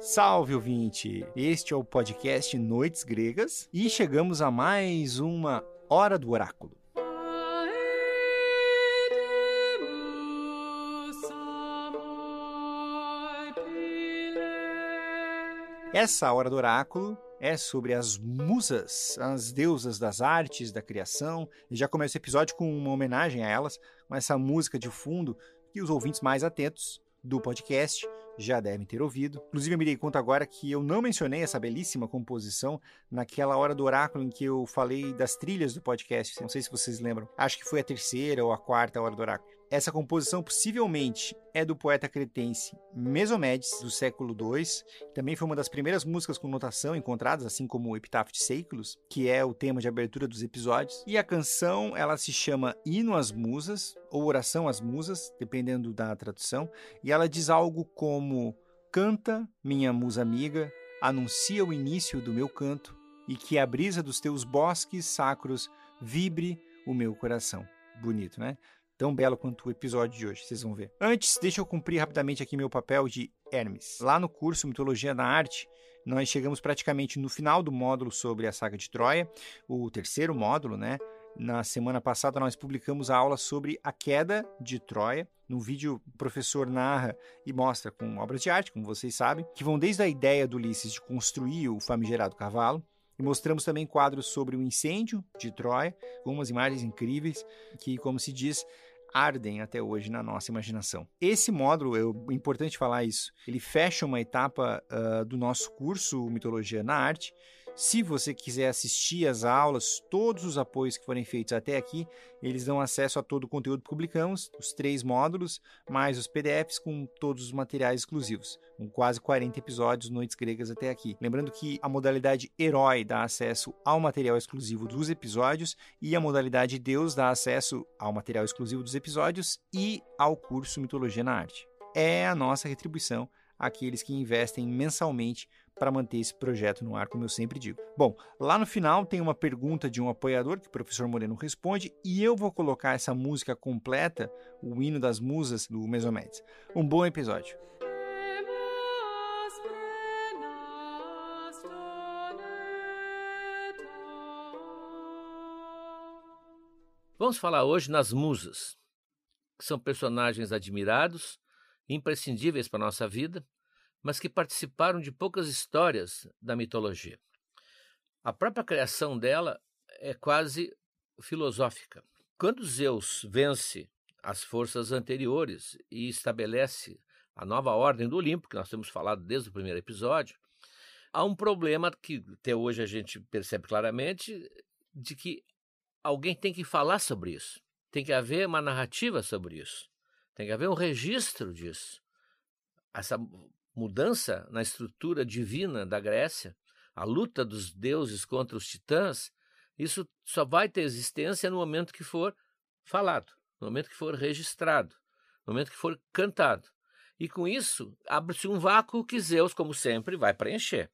Salve ouvinte! Este é o podcast Noites Gregas e chegamos a mais uma Hora do Oráculo. Essa Hora do Oráculo é sobre as musas, as deusas das artes, da criação. E já começa o episódio com uma homenagem a elas, com essa música de fundo que os ouvintes mais atentos do podcast já devem ter ouvido. Inclusive, eu me dei conta agora que eu não mencionei essa belíssima composição naquela hora do oráculo em que eu falei das trilhas do podcast. Não sei se vocês lembram. Acho que foi a terceira ou a quarta hora do oráculo. Essa composição possivelmente é do poeta cretense Mesomedes, do século II. Também foi uma das primeiras músicas com notação encontradas, assim como o Epitáfio de Séculos, que é o tema de abertura dos episódios. E a canção, ela se chama Hino às Musas, ou Oração às Musas, dependendo da tradução. E ela diz algo como: Canta, minha musa amiga, anuncia o início do meu canto, e que a brisa dos teus bosques sacros vibre o meu coração. Bonito, né? Tão belo quanto o episódio de hoje, vocês vão ver. Antes, deixa eu cumprir rapidamente aqui meu papel de Hermes. Lá no curso Mitologia da Arte, nós chegamos praticamente no final do módulo sobre a saga de Troia, o terceiro módulo, né? Na semana passada nós publicamos a aula sobre a queda de Troia. No vídeo o professor narra e mostra com obras de arte, como vocês sabem, que vão desde a ideia do Ulisses de construir o famigerado cavalo, e mostramos também quadros sobre o incêndio de Troia, com umas imagens incríveis que, como se diz, ardem até hoje na nossa imaginação. Esse módulo, é importante falar isso, ele fecha uma etapa uh, do nosso curso Mitologia na Arte se você quiser assistir às aulas, todos os apoios que forem feitos até aqui, eles dão acesso a todo o conteúdo que publicamos, os três módulos, mais os PDFs com todos os materiais exclusivos, com quase 40 episódios Noites Gregas até aqui. Lembrando que a modalidade Herói dá acesso ao material exclusivo dos episódios e a modalidade Deus dá acesso ao material exclusivo dos episódios e ao curso Mitologia na Arte. É a nossa retribuição àqueles que investem mensalmente para manter esse projeto no ar, como eu sempre digo. Bom, lá no final tem uma pergunta de um apoiador que o professor Moreno responde e eu vou colocar essa música completa, o hino das musas do Mesomedes. Um bom episódio. Vamos falar hoje nas musas, que são personagens admirados, imprescindíveis para a nossa vida, mas que participaram de poucas histórias da mitologia. A própria criação dela é quase filosófica. Quando Zeus vence as forças anteriores e estabelece a nova ordem do Olimpo, que nós temos falado desde o primeiro episódio, há um problema que até hoje a gente percebe claramente de que alguém tem que falar sobre isso. Tem que haver uma narrativa sobre isso. Tem que haver um registro disso. Essa mudança na estrutura divina da Grécia, a luta dos deuses contra os titãs, isso só vai ter existência no momento que for falado, no momento que for registrado, no momento que for cantado. E com isso, abre-se um vácuo que Zeus, como sempre, vai preencher.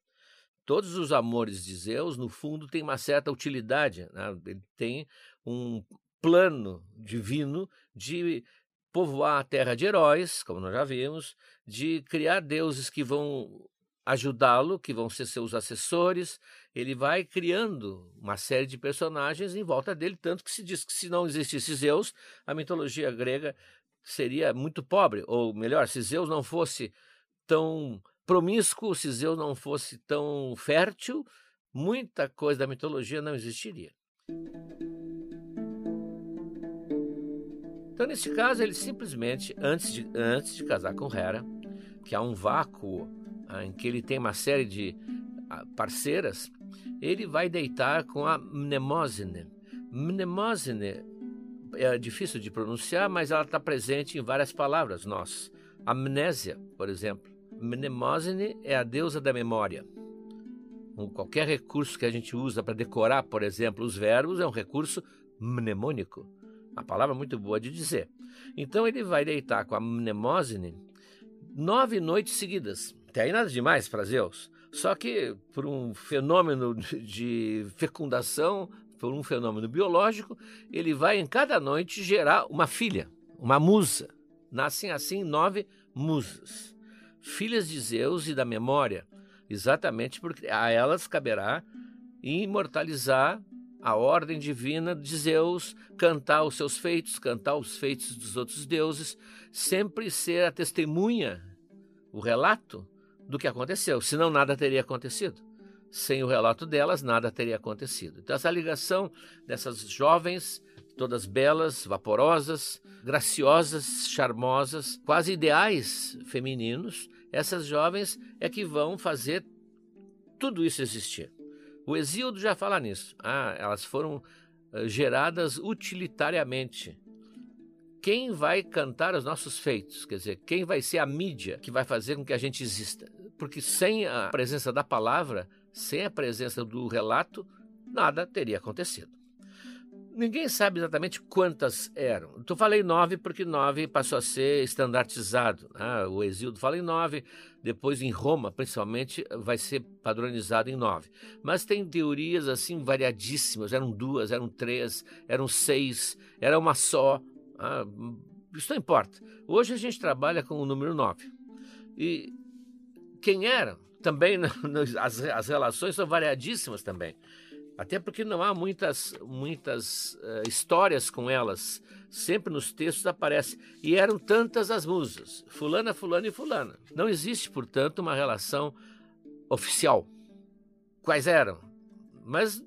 Todos os amores de Zeus, no fundo, têm uma certa utilidade. Né? Ele tem um plano divino de povoar a terra de heróis, como nós já vimos, de criar deuses que vão ajudá-lo, que vão ser seus assessores. Ele vai criando uma série de personagens em volta dele, tanto que se diz que se não existisse Zeus, a mitologia grega seria muito pobre, ou melhor, se Zeus não fosse tão promíscuo, se Zeus não fosse tão fértil, muita coisa da mitologia não existiria. Então, nesse caso, ele simplesmente, antes de, antes de casar com Hera, que há um vácuo ah, em que ele tem uma série de ah, parceiras, ele vai deitar com a Mnemosine. Mnemosine é difícil de pronunciar, mas ela está presente em várias palavras nossas. Amnésia, por exemplo. Mnemosine é a deusa da memória. Qualquer recurso que a gente usa para decorar, por exemplo, os verbos é um recurso mnemônico. A palavra muito boa de dizer. Então ele vai deitar com a mnemosine nove noites seguidas. Até aí nada demais para Zeus. Só que por um fenômeno de fecundação, por um fenômeno biológico, ele vai em cada noite gerar uma filha, uma musa. Nascem assim nove musas. filhas de Zeus e da memória, exatamente porque a elas caberá imortalizar a ordem divina de Zeus, cantar os seus feitos, cantar os feitos dos outros deuses, sempre ser a testemunha, o relato do que aconteceu, senão nada teria acontecido. Sem o relato delas, nada teria acontecido. Então, essa ligação dessas jovens, todas belas, vaporosas, graciosas, charmosas, quase ideais femininos, essas jovens é que vão fazer tudo isso existir. O Exíodo já fala nisso. Ah, elas foram uh, geradas utilitariamente. Quem vai cantar os nossos feitos? Quer dizer, quem vai ser a mídia que vai fazer com que a gente exista? Porque sem a presença da palavra, sem a presença do relato, nada teria acontecido. Ninguém sabe exatamente quantas eram. Eu falei nove porque nove passou a ser estandartizado. Né? O Exildo fala em nove, depois em Roma, principalmente, vai ser padronizado em nove. Mas tem teorias assim variadíssimas. Eram duas, eram três, eram seis, era uma só. Ah, isso não importa. Hoje a gente trabalha com o número nove. E quem era? Também as relações são variadíssimas também. Até porque não há muitas, muitas uh, histórias com elas. Sempre nos textos aparece. E eram tantas as musas: Fulana, Fulana e Fulana. Não existe, portanto, uma relação oficial. Quais eram? Mas,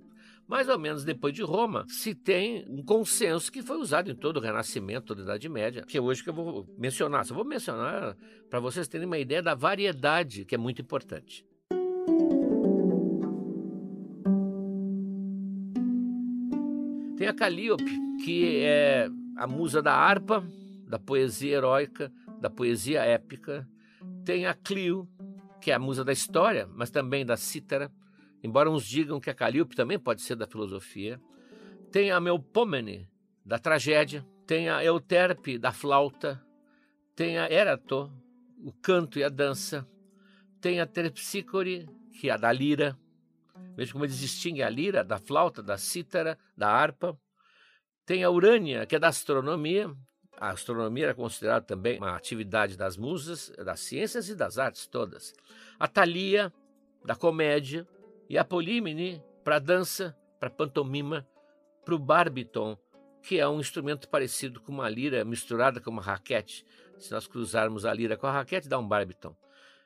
mais ou menos depois de Roma, se tem um consenso que foi usado em todo o Renascimento, toda a Idade Média, que é hoje que eu vou mencionar. Só vou mencionar para vocês terem uma ideia da variedade, que é muito importante. Tem a Calíope, que é a musa da harpa, da poesia heróica, da poesia épica. Tem a Clio, que é a musa da história, mas também da cítara, embora uns digam que a Calíope também pode ser da filosofia. Tem a Melpomene, da tragédia. Tem a Euterpe, da flauta. Tem a Erato, o canto e a dança. Tem a Terpsícore, que é a da lira. Veja como eles distinguem a lira da flauta, da cítara, da harpa. Tem a Urânia, que é da astronomia. A astronomia era considerada também uma atividade das musas, das ciências e das artes todas. A Thalia, da comédia. E a Polímene, para dança, para pantomima, para o barbiton, que é um instrumento parecido com uma lira misturada com uma raquete. Se nós cruzarmos a lira com a raquete, dá um barbiton.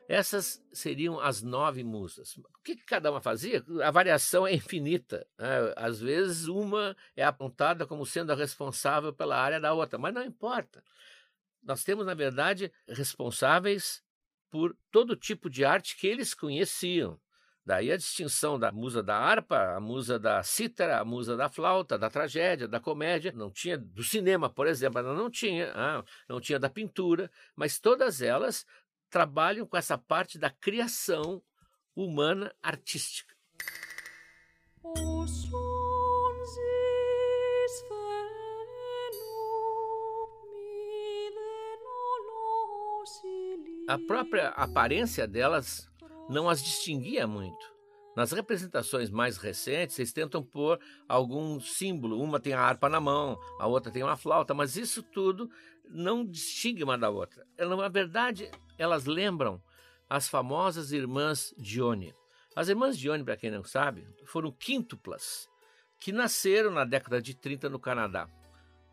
Essas seriam as nove musas. O que, cada uma fazia? A variação é infinita. Né? Às vezes, uma é apontada como sendo a responsável pela área da outra, mas não importa. Nós temos, na verdade, responsáveis por todo tipo de arte que eles conheciam. Daí a distinção da musa da harpa, a musa da cítara, a musa da flauta, da tragédia, da comédia. Não tinha do cinema, por exemplo, ela não tinha. Ah, não tinha da pintura, mas todas elas trabalham com essa parte da criação humana artística. A própria aparência delas não as distinguia muito. Nas representações mais recentes, eles tentam pôr algum símbolo. Uma tem a harpa na mão, a outra tem uma flauta, mas isso tudo não distingue uma da outra. Na verdade, elas lembram as famosas irmãs Dione. As irmãs Dione, para quem não sabe, foram quíntuplas que nasceram na década de 30 no Canadá.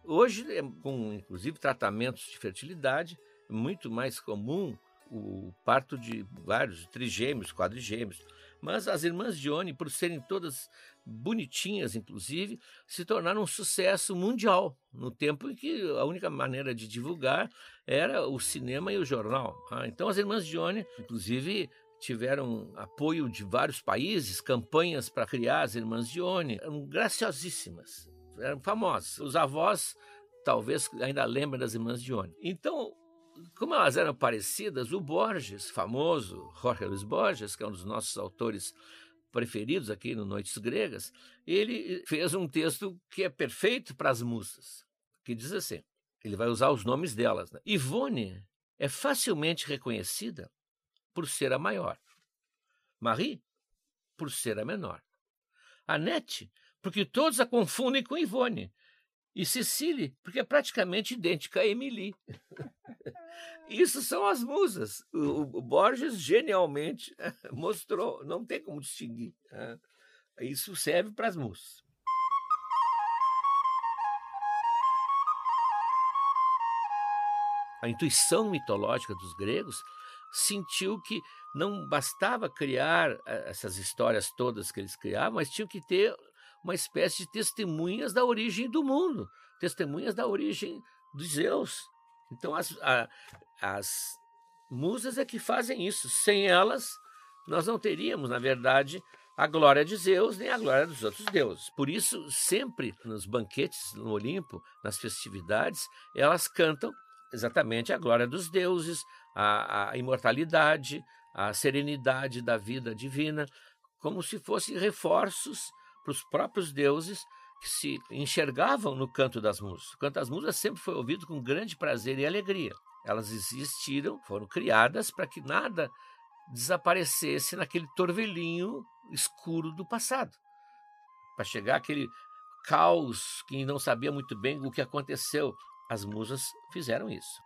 Hoje, é com inclusive tratamentos de fertilidade, é muito mais comum o parto de vários trigêmeos, quadrigêmeos. Mas as irmãs Dione, por serem todas bonitinhas, inclusive, se tornaram um sucesso mundial, no tempo em que a única maneira de divulgar era o cinema e o jornal. Ah, então as irmãs Dione, inclusive, tiveram apoio de vários países, campanhas para criar as irmãs Dione, eram graciosíssimas, eram famosas. Os avós talvez ainda lembrem das irmãs Dione. Então, como elas eram parecidas, o Borges, famoso Jorge Luiz Borges, que é um dos nossos autores preferidos aqui no Noites Gregas, ele fez um texto que é perfeito para as musas, que diz assim: ele vai usar os nomes delas. Né? Ivone é facilmente reconhecida por ser a maior. Marie, por ser a menor. Anete, porque todos a confundem com Ivone. E Cecília, porque é praticamente idêntica a Emily. Isso são as musas. O, Borges genialmente mostrou, não tem como distinguir. Né? Isso serve para as musas. A intuição mitológica dos gregos sentiu que não bastava criar eh, essas histórias todas que eles criavam, mas tinham que ter uma espécie de testemunhas da origem do mundo, testemunhas da origem dos Zeus. Então, as, a, as musas é que fazem isso. Sem elas, nós não teríamos, na verdade, a glória de Zeus nem a glória dos outros deuses. Por isso, sempre nos banquetes no Olimpo, nas festividades, elas cantam exatamente a glória dos deuses, a, a imortalidade, a serenidade da vida divina, como se fossem reforços para os próprios deuses que se enxergavam no canto das musas. O canto das musas sempre foi ouvido com grande prazer e alegria. Elas existiram, foram criadas para que nada desaparecesse naquele torvelinho escuro do passado. Para chegar aquele caos que não sabia muito bem o que aconteceu. As musas fizeram isso.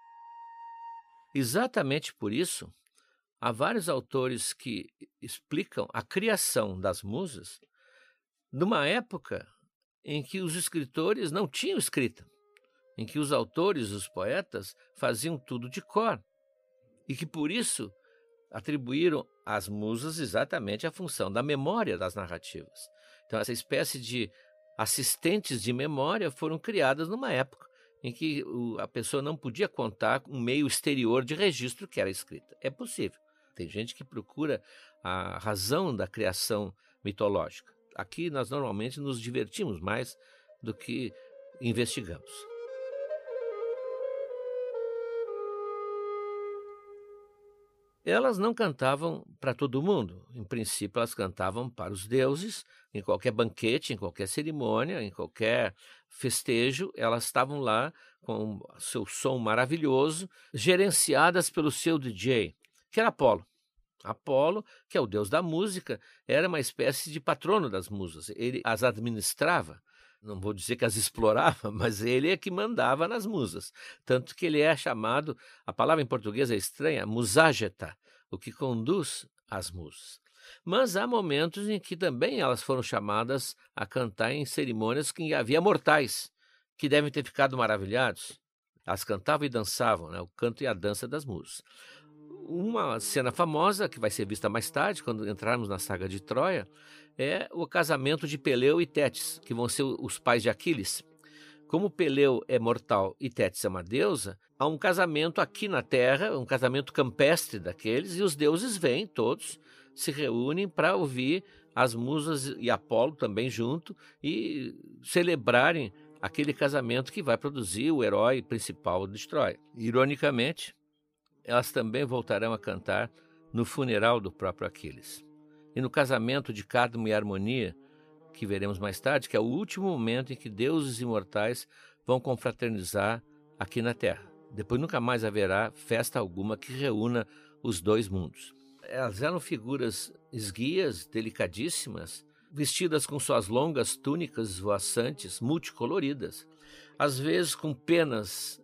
Exatamente por isso, há vários autores que explicam a criação das musas numa época em que os escritores não tinham escrita, em que os autores, os poetas, faziam tudo de cor, e que por isso atribuíram às musas exatamente a função da memória das narrativas. Então, essa espécie de assistentes de memória foram criadas numa época em que a pessoa não podia contar um meio exterior de registro que era escrita. É possível. Tem gente que procura a razão da criação mitológica. Aqui nós normalmente nos divertimos mais do que investigamos. Elas não cantavam para todo mundo. Em princípio, elas cantavam para os deuses, em qualquer banquete, em qualquer cerimônia, em qualquer festejo. Elas estavam lá com seu som maravilhoso, gerenciadas pelo seu DJ, que era Apolo. Apolo, que é o deus da música, era uma espécie de patrono das musas. Ele as administrava. Não vou dizer que as explorava, mas ele é que mandava nas musas. Tanto que ele é chamado, a palavra em português é estranha, muságeta, o que conduz às musas. Mas há momentos em que também elas foram chamadas a cantar em cerimônias que havia mortais, que devem ter ficado maravilhados. Elas cantavam e dançavam, né? o canto e a dança das musas. Uma cena famosa, que vai ser vista mais tarde, quando entrarmos na saga de Troia, é o casamento de Peleu e Tétis, que vão ser os pais de Aquiles. Como Peleu é mortal e Tétis é uma deusa, há um casamento aqui na Terra, um casamento campestre daqueles, e os deuses vêm todos, se reúnem para ouvir as musas e Apolo também junto e celebrarem aquele casamento que vai produzir o herói principal de Troia. Ironicamente, elas também voltarão a cantar no funeral do próprio Aquiles. E no casamento de Cadmo e Harmonia, que veremos mais tarde, que é o último momento em que deuses imortais vão confraternizar aqui na Terra. Depois nunca mais haverá festa alguma que reúna os dois mundos. Elas eram figuras esguias, delicadíssimas, vestidas com suas longas túnicas voaçantes, multicoloridas, às vezes com penas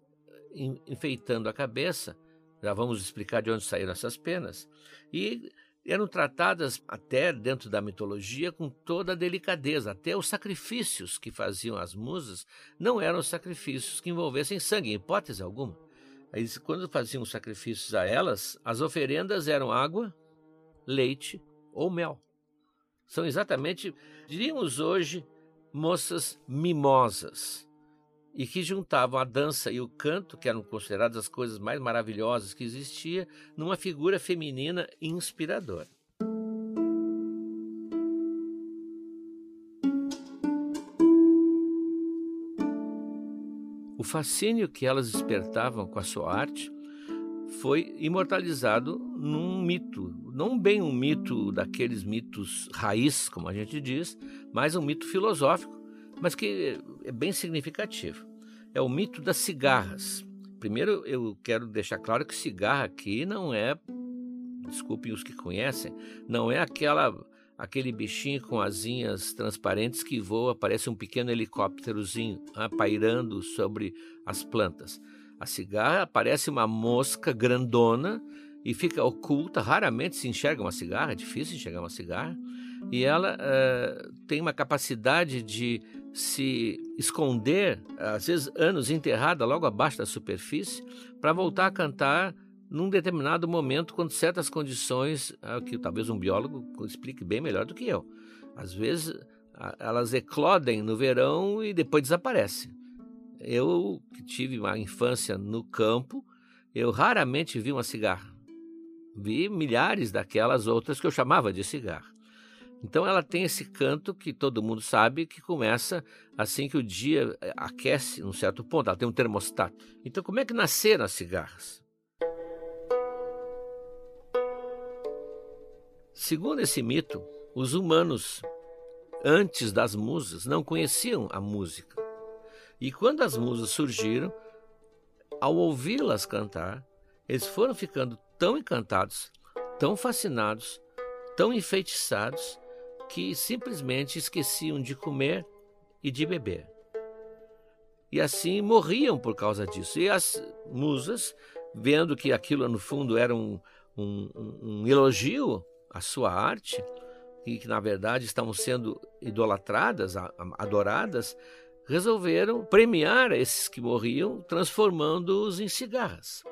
enfeitando a cabeça, já vamos explicar de onde saíram essas penas. E eram tratadas até dentro da mitologia com toda a delicadeza. Até os sacrifícios que faziam as musas não eram sacrifícios que envolvessem sangue, em hipótese alguma. Aí, quando faziam os sacrifícios a elas, as oferendas eram água, leite ou mel. São exatamente, diríamos hoje, moças mimosas e que juntavam a dança e o canto, que eram consideradas as coisas mais maravilhosas que existia, numa figura feminina inspiradora. O fascínio que elas despertavam com a sua arte foi imortalizado num mito, não bem um mito daqueles mitos raiz, como a gente diz, mas um mito filosófico mas que é bem significativo. É o mito das cigarras. Primeiro, eu quero deixar claro que cigarra aqui não é, desculpem os que conhecem, não é aquela aquele bichinho com asinhas transparentes que voa, parece um pequeno helicópterozinho ah, pairando sobre as plantas. A cigarra parece uma mosca grandona e fica oculta, raramente se enxerga uma cigarra, é difícil enxergar uma cigarra, e ela uh, tem uma capacidade de se esconder, às vezes anos enterrada logo abaixo da superfície, para voltar a cantar num determinado momento, quando certas condições, uh, que talvez um biólogo explique bem melhor do que eu. Às vezes elas eclodem no verão e depois desaparecem. Eu, que tive uma infância no campo, eu raramente vi uma cigarra vi milhares daquelas outras que eu chamava de cigarro. Então ela tem esse canto que todo mundo sabe que começa assim que o dia eh, aquece num certo ponto, ela tem um termostato. Então como é que nasceram as cigarras? Segundo esse mito, os humanos antes das musas não conheciam a música. E quando as musas surgiram, ao ouvi-las cantar, eles foram ficando tão encantados, tão fascinados, tão enfeitiçados, que simplesmente esqueciam de comer e de beber. E assim morriam por causa disso. E as musas, vendo que aquilo no fundo era um, um, um elogio à sua arte, e que na verdade estavam sendo idolatradas, adoradas, resolveram premiar esses que morriam, transformando-os em cigarras.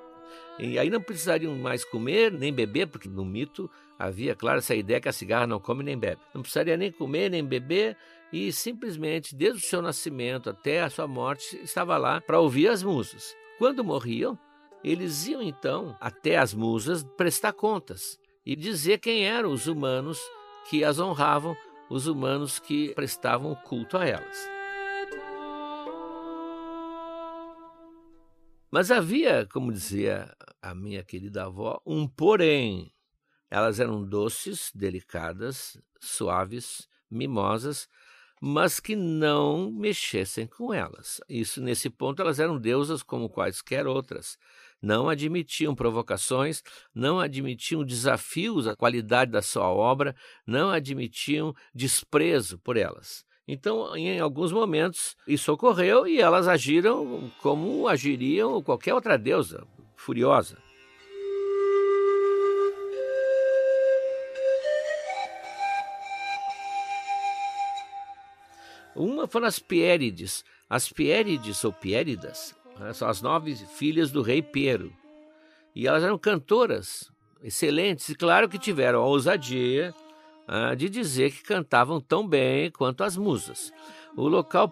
E aí não precisariam mais comer nem beber, porque no mito havia, claro, essa ideia que a cigarra não come nem bebe. Não precisaria nem comer nem beber e simplesmente, desde o seu nascimento até a sua morte, estava lá para ouvir as musas. Quando morriam, eles iam então até as musas prestar contas e dizer quem eram os humanos que as honravam, os humanos que prestavam culto a elas. Mas havia, como dizia a minha querida avó, um porém. Elas eram doces, delicadas, suaves, mimosas, mas que não mexessem com elas. Isso nesse ponto elas eram deusas como quaisquer outras. Não admitiam provocações, não admitiam desafios à qualidade da sua obra, não admitiam desprezo por elas. Então, em alguns momentos, isso ocorreu e elas agiram como agiriam qualquer outra deusa, furiosa. Uma foram as Piérides. As Piérides, ou Piéridas, são as nove filhas do rei Pero. E elas eram cantoras excelentes, e claro que tiveram a ousadia ah, de dizer que cantavam tão bem quanto as musas. O local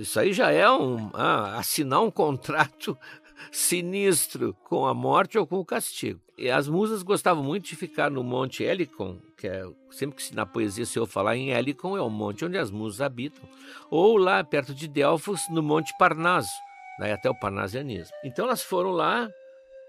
isso aí já é um ah, assinar um contrato sinistro com a morte ou com o castigo. E as musas gostavam muito de ficar no Monte Helicon, que é sempre que na poesia se eu falar em Helicon é o monte onde as musas habitam, ou lá perto de Delfos no Monte Parnaso, daí até o parnasianismo. Então elas foram lá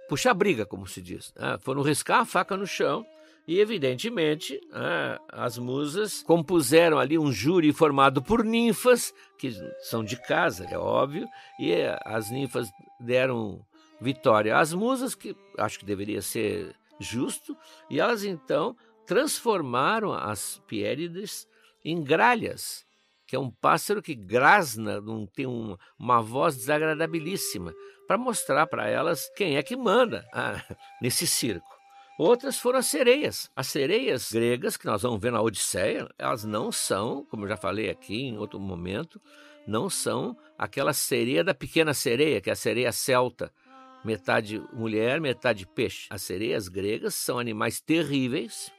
puxar briga, como se diz, ah, foram riscar a faca no chão e, evidentemente, ah, as musas compuseram ali um júri formado por ninfas, que são de casa, é óbvio, e as ninfas deram vitória às musas, que acho que deveria ser justo, e elas então transformaram as Piérides em gralhas, que é um pássaro que grasna, tem um, uma voz desagradabilíssima, para mostrar para elas quem é que manda ah, nesse circo. Outras foram as sereias. As sereias gregas, que nós vamos ver na Odisseia, elas não são, como eu já falei aqui em outro momento, não são aquela sereia da pequena sereia, que é a sereia celta, metade mulher, metade peixe. As sereias gregas são animais terríveis,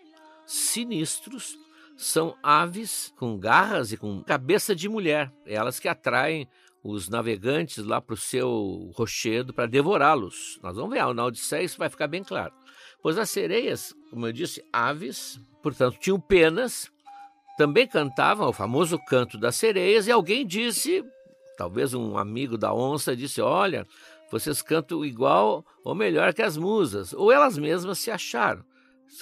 sinistros, são aves com garras e com cabeça de mulher. Elas que atraem os navegantes lá para o seu rochedo para devorá-los. Nós vamos ver na Odisseia, isso vai ficar bem claro. Pois as sereias, como eu disse, aves, portanto, tinham penas, também cantavam o famoso canto das sereias, e alguém disse, talvez um amigo da onça, disse: Olha, vocês cantam igual ou melhor que as musas, ou elas mesmas se acharam.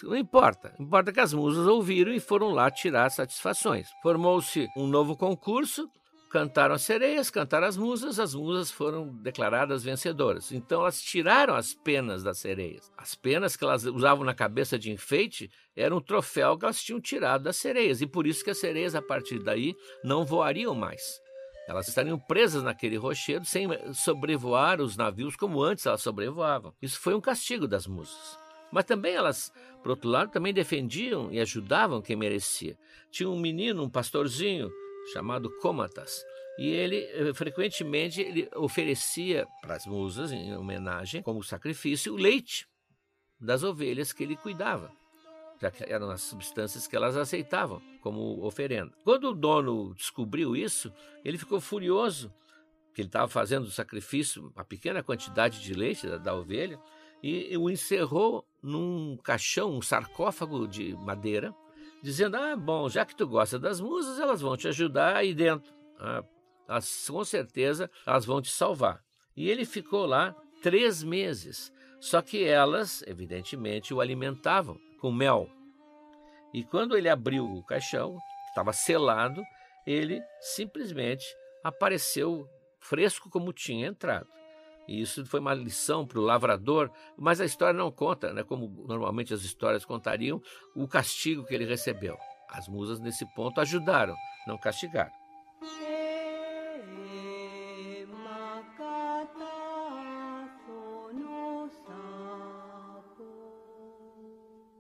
Não importa, importa que as musas ouviram e foram lá tirar satisfações. Formou-se um novo concurso, cantaram as sereias, cantaram as musas, as musas foram declaradas vencedoras. Então elas tiraram as penas das sereias. As penas que elas usavam na cabeça de enfeite eram um troféu que elas tinham tirado das sereias. E por isso que as sereias, a partir daí, não voariam mais. Elas estariam presas naquele rochedo sem sobrevoar os navios como antes elas sobrevoavam. Isso foi um castigo das musas. Mas também elas, por outro lado, também defendiam e ajudavam quem merecia. Tinha um menino, um pastorzinho, chamado Comatas. E ele, eh, frequentemente, ele oferecia para as musas, em homenagem, como sacrifício, o leite das ovelhas que ele cuidava, já que eram as substâncias que elas aceitavam como oferenda. Quando o dono descobriu isso, ele ficou furioso, que ele estava fazendo o sacrifício, uma pequena quantidade de leite da, da ovelha, e o encerrou num caixão, um sarcófago de madeira, dizendo: Ah, bom, já que tu gosta das musas, elas vão te ajudar aí dentro. Ah, com certeza elas vão te salvar. E ele ficou lá três meses. Só que elas, evidentemente, o alimentavam com mel. E quando ele abriu o caixão, que estava selado, ele simplesmente apareceu fresco como tinha entrado. E isso foi uma lição para o lavrador, mas a história não conta, né, como normalmente as histórias contariam, o castigo que ele recebeu. As musas, nesse ponto, ajudaram, não castigaram.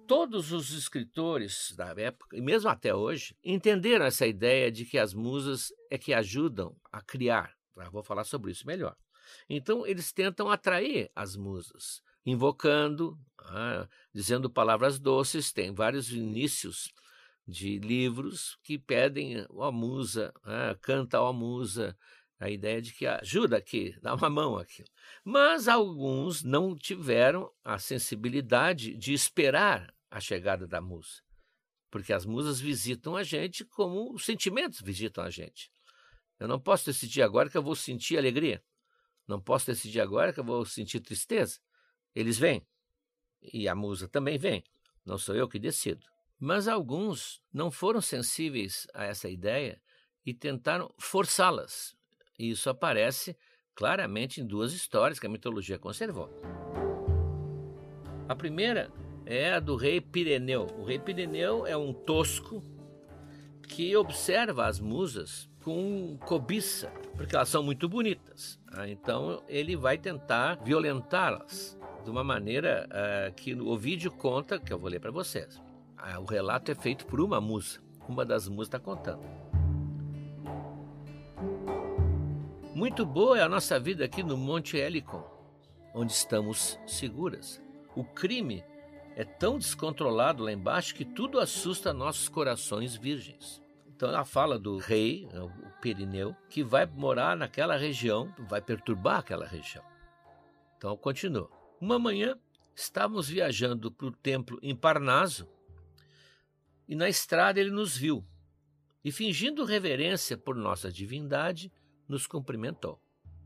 Todos os escritores da época, e mesmo até hoje, entenderam essa ideia de que as musas é que ajudam a criar. Ah, vou falar sobre isso melhor. Então, eles tentam atrair as musas, invocando, ah, dizendo palavras doces. Tem vários inícios de livros que pedem, oh, musa, ah, canta, oh, musa, a ideia de que ajuda aqui, dá uma mão aqui. Mas alguns não tiveram a sensibilidade de esperar a chegada da musa, porque as musas visitam a gente como os sentimentos visitam a gente. Eu não posso decidir agora que eu vou sentir alegria. Não posso decidir agora que eu vou sentir tristeza. Eles vêm. E a musa também vem. Não sou eu que decido. Mas alguns não foram sensíveis a essa ideia e tentaram forçá-las. E isso aparece claramente em duas histórias que a mitologia conservou. A primeira é a do rei Pireneu. O rei Pireneu é um tosco que observa as musas com cobiça, porque elas são muito bonitas. Ah, então ele vai tentar violentá-las de uma maneira uh, que o vídeo conta, que eu vou ler para vocês. Uh, o relato é feito por uma musa. Uma das musas está contando. Muito boa é a nossa vida aqui no Monte Helicon, onde estamos seguras. O crime é tão descontrolado lá embaixo que tudo assusta nossos corações virgens. Então ela fala do rei, né, o Perineu, que vai morar naquela região, vai perturbar aquela região. Então continua. Uma manhã estávamos viajando para o templo em Parnaso e na estrada ele nos viu e, fingindo reverência por nossa divindade, nos cumprimentou.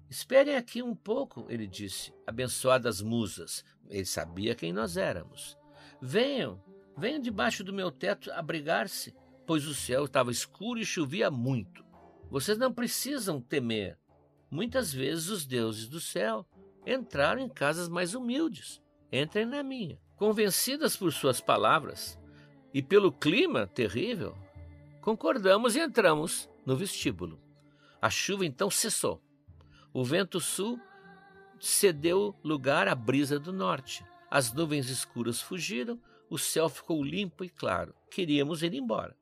Esperem aqui um pouco, ele disse, abençoadas musas. Ele sabia quem nós éramos. Venham, venham debaixo do meu teto abrigar-se pois o céu estava escuro e chovia muito. Vocês não precisam temer. Muitas vezes os deuses do céu entraram em casas mais humildes. Entrem na minha. Convencidas por suas palavras e pelo clima terrível, concordamos e entramos no vestíbulo. A chuva então cessou. O vento sul cedeu lugar à brisa do norte. As nuvens escuras fugiram, o céu ficou limpo e claro. Queríamos ir embora.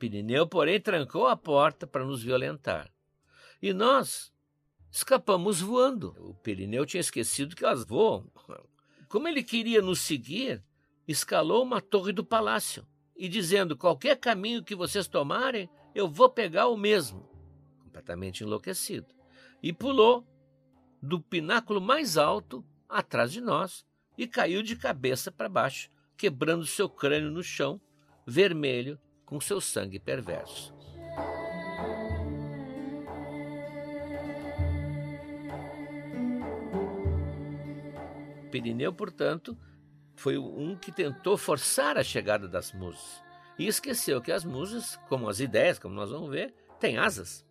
Pirineu, porém, trancou a porta para nos violentar. E nós escapamos voando. O Pirineu tinha esquecido que elas voam. Como ele queria nos seguir, escalou uma torre do palácio e dizendo: qualquer caminho que vocês tomarem, eu vou pegar o mesmo. Completamente enlouquecido. E pulou do pináculo mais alto atrás de nós e caiu de cabeça para baixo, quebrando seu crânio no chão, vermelho com seu sangue perverso. Pirineu, portanto, foi um que tentou forçar a chegada das musas e esqueceu que as musas, como as ideias, como nós vamos ver, têm asas.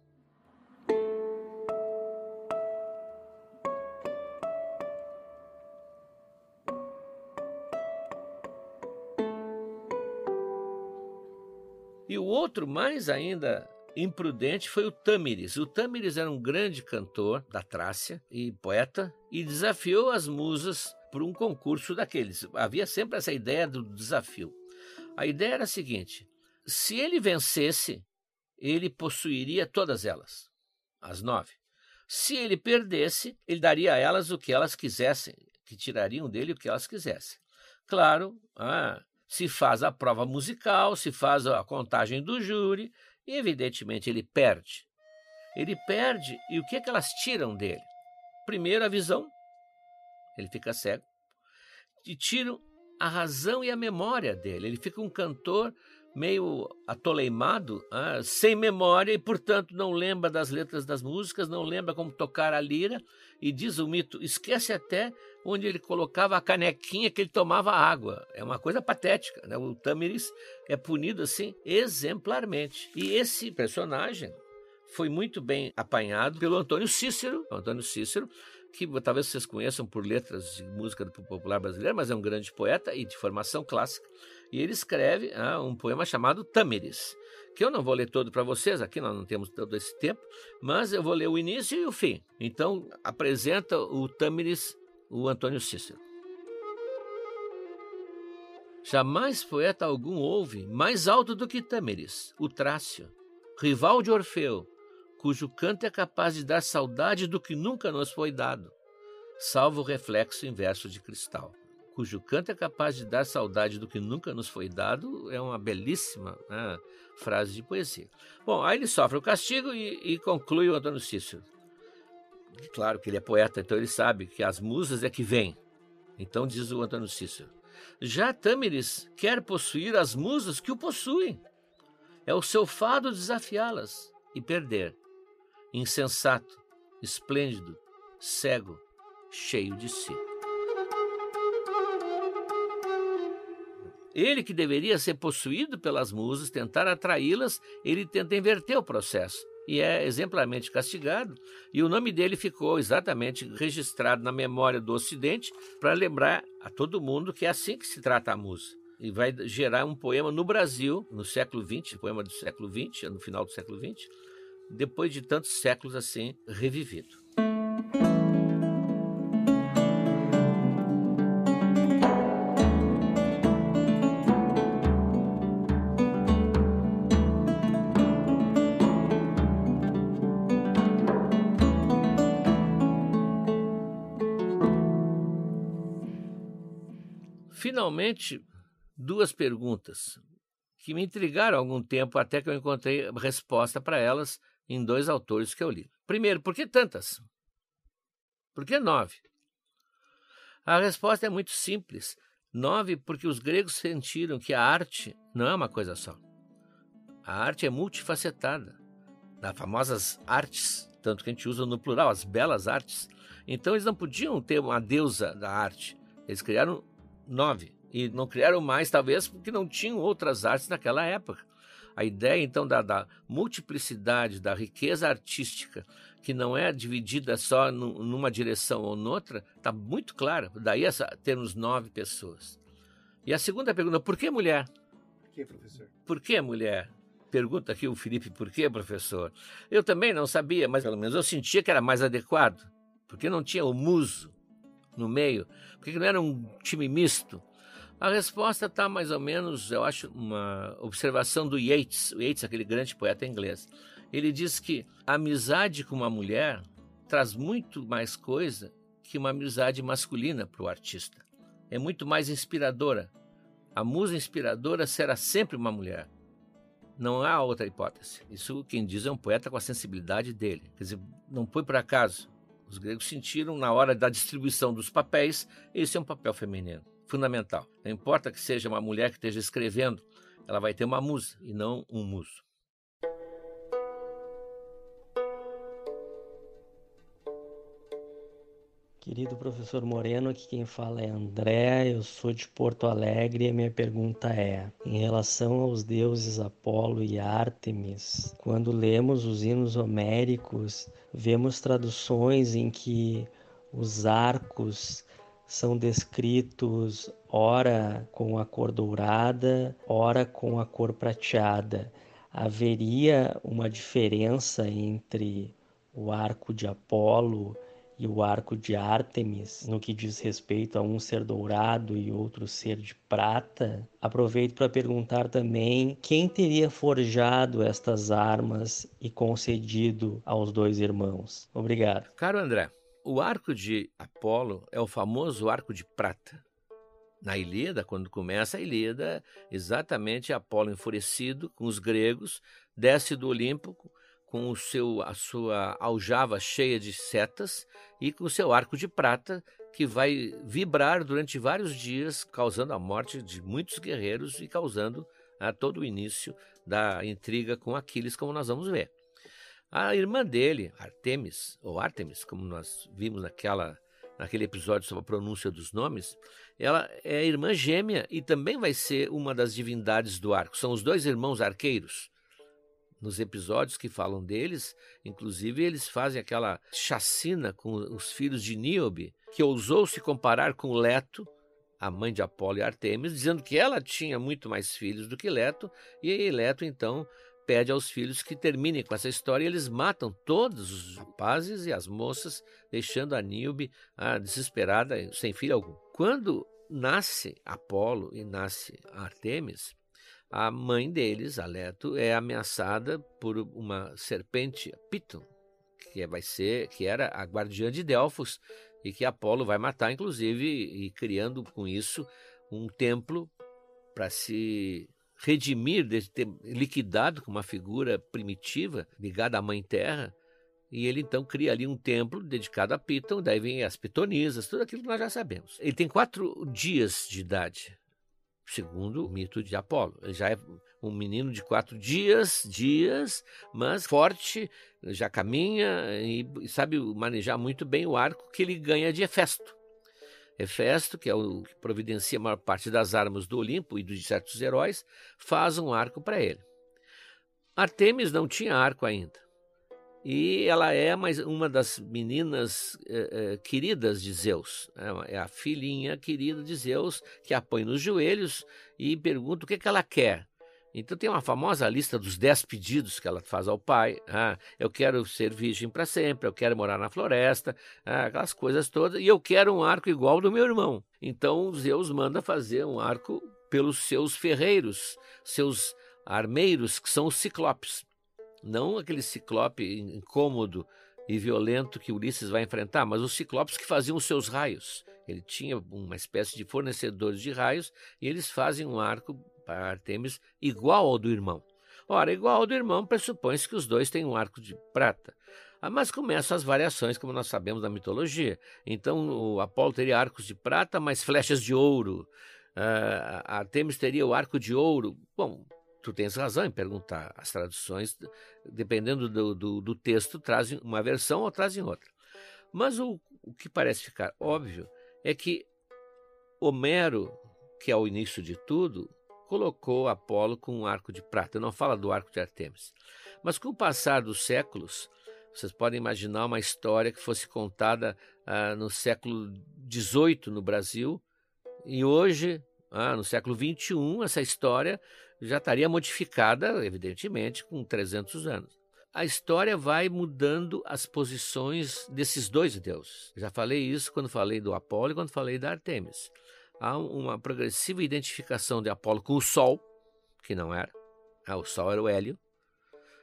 Outro, mais ainda imprudente, foi o Tâmires. O Tâmires era um grande cantor da Trácia e poeta e desafiou as musas por um concurso daqueles. Havia sempre essa ideia do desafio. A ideia era a seguinte: se ele vencesse, ele possuiria todas elas, as nove. Se ele perdesse, ele daria a elas o que elas quisessem, que tirariam dele o que elas quisessem. Claro, ah, se faz a prova musical, se faz a contagem do júri, e evidentemente ele perde. Ele perde, e o que, é que elas tiram dele? Primeiro, a visão, ele fica cego, e tiram a razão e a memória dele. Ele fica um cantor meio atoleimado, ah, sem memória e, portanto, não lembra das letras das músicas, não lembra como tocar a lira e diz o mito, esquece até onde ele colocava a canequinha que ele tomava água. É uma coisa patética, né? O Tamiris é punido assim exemplarmente. E esse personagem foi muito bem apanhado pelo Antônio Cícero, Antônio Cícero, que talvez vocês conheçam por letras de música popular brasileira, mas é um grande poeta e de formação clássica. E ele escreve ah, um poema chamado Tâmeres, que eu não vou ler todo para vocês, aqui nós não temos todo esse tempo, mas eu vou ler o início e o fim. Então, apresenta o Tâmeres, o Antônio Cícero. Jamais poeta algum houve mais alto do que Tâmeres, o Trácio, rival de Orfeu, cujo canto é capaz de dar saudade do que nunca nos foi dado, salvo o reflexo em verso de cristal. Cujo canto é capaz de dar saudade do que nunca nos foi dado, é uma belíssima né, frase de poesia. Bom, aí ele sofre o castigo e, e conclui o Antônio Cícero. Claro que ele é poeta, então ele sabe que as musas é que vêm. Então diz o Antônio Cícero. Já Tâmeres quer possuir as musas que o possuem. É o seu fado desafiá-las e perder insensato, esplêndido, cego, cheio de si. Ele que deveria ser possuído pelas musas, tentar atraí-las, ele tenta inverter o processo e é exemplarmente castigado. E o nome dele ficou exatamente registrado na memória do Ocidente para lembrar a todo mundo que é assim que se trata a musa. E vai gerar um poema no Brasil, no século XX, poema do século XX, no final do século XX, depois de tantos séculos assim revivido. Finalmente, duas perguntas que me intrigaram há algum tempo até que eu encontrei resposta para elas em dois autores que eu li. Primeiro, por que tantas? Por que nove? A resposta é muito simples. Nove, porque os gregos sentiram que a arte não é uma coisa só. A arte é multifacetada. Das famosas artes, tanto que a gente usa no plural, as belas artes. Então eles não podiam ter uma deusa da arte. Eles criaram nove. E não criaram mais, talvez, porque não tinham outras artes naquela época. A ideia, então, da, da multiplicidade, da riqueza artística, que não é dividida só numa direção ou noutra, está muito clara. Daí essa, termos nove pessoas. E a segunda pergunta, por que mulher? Por que, professor? Por que mulher? Pergunta aqui o Felipe, por que, professor? Eu também não sabia, mas pelo menos eu sentia que era mais adequado. Porque não tinha o muso no meio? Porque não era um time misto? A resposta está mais ou menos, eu acho, uma observação do Yeats, o Yeats, aquele grande poeta inglês. Ele diz que a amizade com uma mulher traz muito mais coisa que uma amizade masculina para o artista. É muito mais inspiradora. A musa inspiradora será sempre uma mulher. Não há outra hipótese. Isso quem diz é um poeta com a sensibilidade dele. Quer dizer, não foi por acaso. Os gregos sentiram na hora da distribuição dos papéis, esse é um papel feminino fundamental. Não importa que seja uma mulher que esteja escrevendo, ela vai ter uma musa e não um muso. Querido professor Moreno, aqui quem fala é André, eu sou de Porto Alegre e a minha pergunta é: em relação aos deuses Apolo e Ártemis, quando lemos os hinos homéricos, vemos traduções em que os arcos são descritos ora com a cor dourada, ora com a cor prateada. Haveria uma diferença entre o arco de Apolo e o arco de Ártemis, no que diz respeito a um ser dourado e outro ser de prata, aproveito para perguntar também quem teria forjado estas armas e concedido aos dois irmãos. Obrigado. Caro André, o arco de Apolo é o famoso arco de prata. Na Ilíada, quando começa a Ilíada, exatamente Apolo enfurecido com os gregos, desce do Olimpo com o seu, a sua aljava cheia de setas e com o seu arco de prata, que vai vibrar durante vários dias, causando a morte de muitos guerreiros e causando a, todo o início da intriga com Aquiles, como nós vamos ver. A irmã dele, Artemis, ou Artemis, como nós vimos naquela, naquele episódio sobre a pronúncia dos nomes, ela é irmã gêmea e também vai ser uma das divindades do arco. São os dois irmãos arqueiros nos episódios que falam deles, inclusive eles fazem aquela chacina com os filhos de Níobe, que ousou se comparar com Leto, a mãe de Apolo e Artemis, dizendo que ela tinha muito mais filhos do que Leto, e Leto então pede aos filhos que terminem com essa história e eles matam todos os rapazes e as moças, deixando a Níobe ah, desesperada, sem filho algum. Quando nasce Apolo e nasce Artemis, a mãe deles, a Leto, é ameaçada por uma serpente, Piton, que vai ser, que era a guardiã de Delfos e que Apolo vai matar, inclusive, e criando com isso um templo para se redimir de ter liquidado com uma figura primitiva ligada à Mãe Terra. E ele então cria ali um templo dedicado a Piton, daí vem as pitonisas, tudo aquilo que nós já sabemos. Ele tem quatro dias de idade segundo o mito de Apolo. Ele já é um menino de quatro dias, dias, mas forte, já caminha e sabe manejar muito bem o arco que ele ganha de Hefesto. Hefesto, que é o que providencia a maior parte das armas do Olimpo e de certos heróis, faz um arco para ele. Artemis não tinha arco ainda. E ela é mais uma das meninas eh, eh, queridas de Zeus. É, é a filhinha querida de Zeus que a põe nos joelhos e pergunta o que, que ela quer. Então tem uma famosa lista dos dez pedidos que ela faz ao pai. Ah, eu quero ser virgem para sempre, eu quero morar na floresta, ah, aquelas coisas todas, e eu quero um arco igual do meu irmão. Então Zeus manda fazer um arco pelos seus ferreiros, seus armeiros, que são os ciclopes. Não aquele ciclope incômodo e violento que Ulisses vai enfrentar, mas os ciclopes que faziam os seus raios. Ele tinha uma espécie de fornecedores de raios e eles fazem um arco para Artemis igual ao do irmão. Ora, igual ao do irmão pressupõe-se que os dois têm um arco de prata. Ah, mas começam as variações, como nós sabemos da mitologia. Então, o Apolo teria arcos de prata, mas flechas de ouro. Uh, Artemis teria o arco de ouro. Bom, tu tens razão em perguntar. As traduções, dependendo do, do, do texto, trazem uma versão ou trazem outra. Mas o, o que parece ficar óbvio é que Homero, que é o início de tudo, colocou Apolo com um arco de prata. Não fala do arco de Artemis. Mas com o passar dos séculos, vocês podem imaginar uma história que fosse contada ah, no século XVIII no Brasil e hoje, ah, no século XXI, essa história já estaria modificada, evidentemente, com 300 anos. A história vai mudando as posições desses dois deuses. Já falei isso quando falei do Apolo e quando falei da Artemis. Há uma progressiva identificação de Apolo com o Sol, que não era. Ah, o Sol era o Hélio.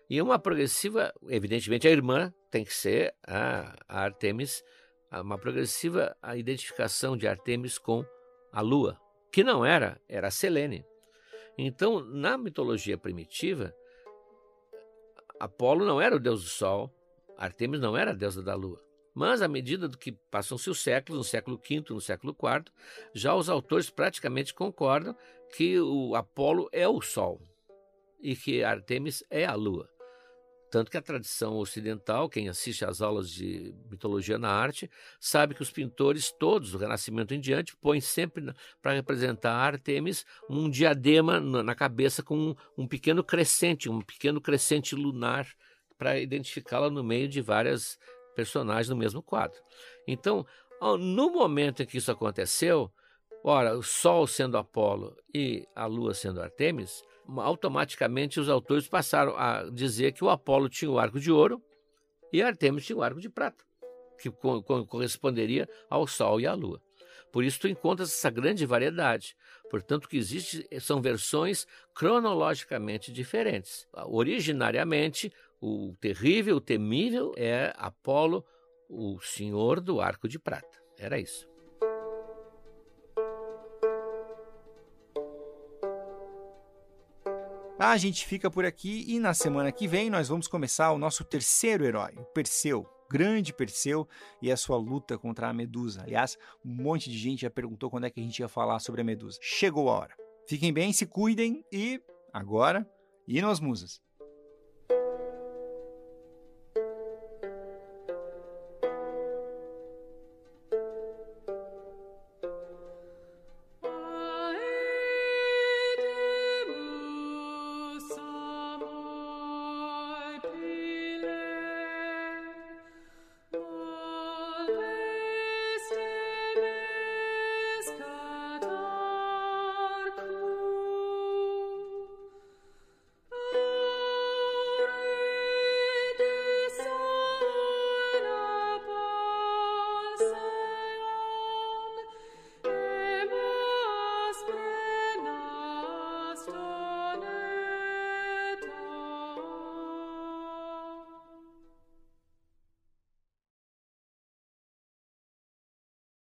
E uma progressiva, evidentemente, a irmã tem que ser a, Artemis, uma progressiva a identificação de Artemis com a Lua, que não era, era a Selene. Então, na mitologia primitiva, Apolo não era o deus do sol, Artemis não era a deusa da lua. Mas, à medida do que passam-se os séculos, no século V, no século IV, já os autores praticamente concordam que o Apolo é o sol e que Artemis é a lua. Tanto que a tradição ocidental, quem assiste às aulas de mitologia na arte, sabe que os pintores, todos do Renascimento em diante, põem sempre para representar Artemis um diadema na cabeça com um, um pequeno crescente, um pequeno crescente lunar, para identificá-la no meio de várias personagens no mesmo quadro. Então, no momento em que isso aconteceu, Ora, o Sol sendo Apolo e a Lua sendo Artemis, automaticamente os autores passaram a dizer que o Apolo tinha o arco de ouro e Artemis tinha o arco de prata, que corresponderia ao Sol e à Lua. Por isso tu encontras essa grande variedade. Portanto, o que existe são versões cronologicamente diferentes. Originariamente, o terrível, o temível é Apolo, o senhor do arco de prata. Era isso. A gente fica por aqui e na semana que vem nós vamos começar o nosso terceiro herói, o Perseu, grande Perseu e a sua luta contra a Medusa. Aliás, um monte de gente já perguntou quando é que a gente ia falar sobre a Medusa. Chegou a hora. Fiquem bem, se cuidem e agora, e nas musas.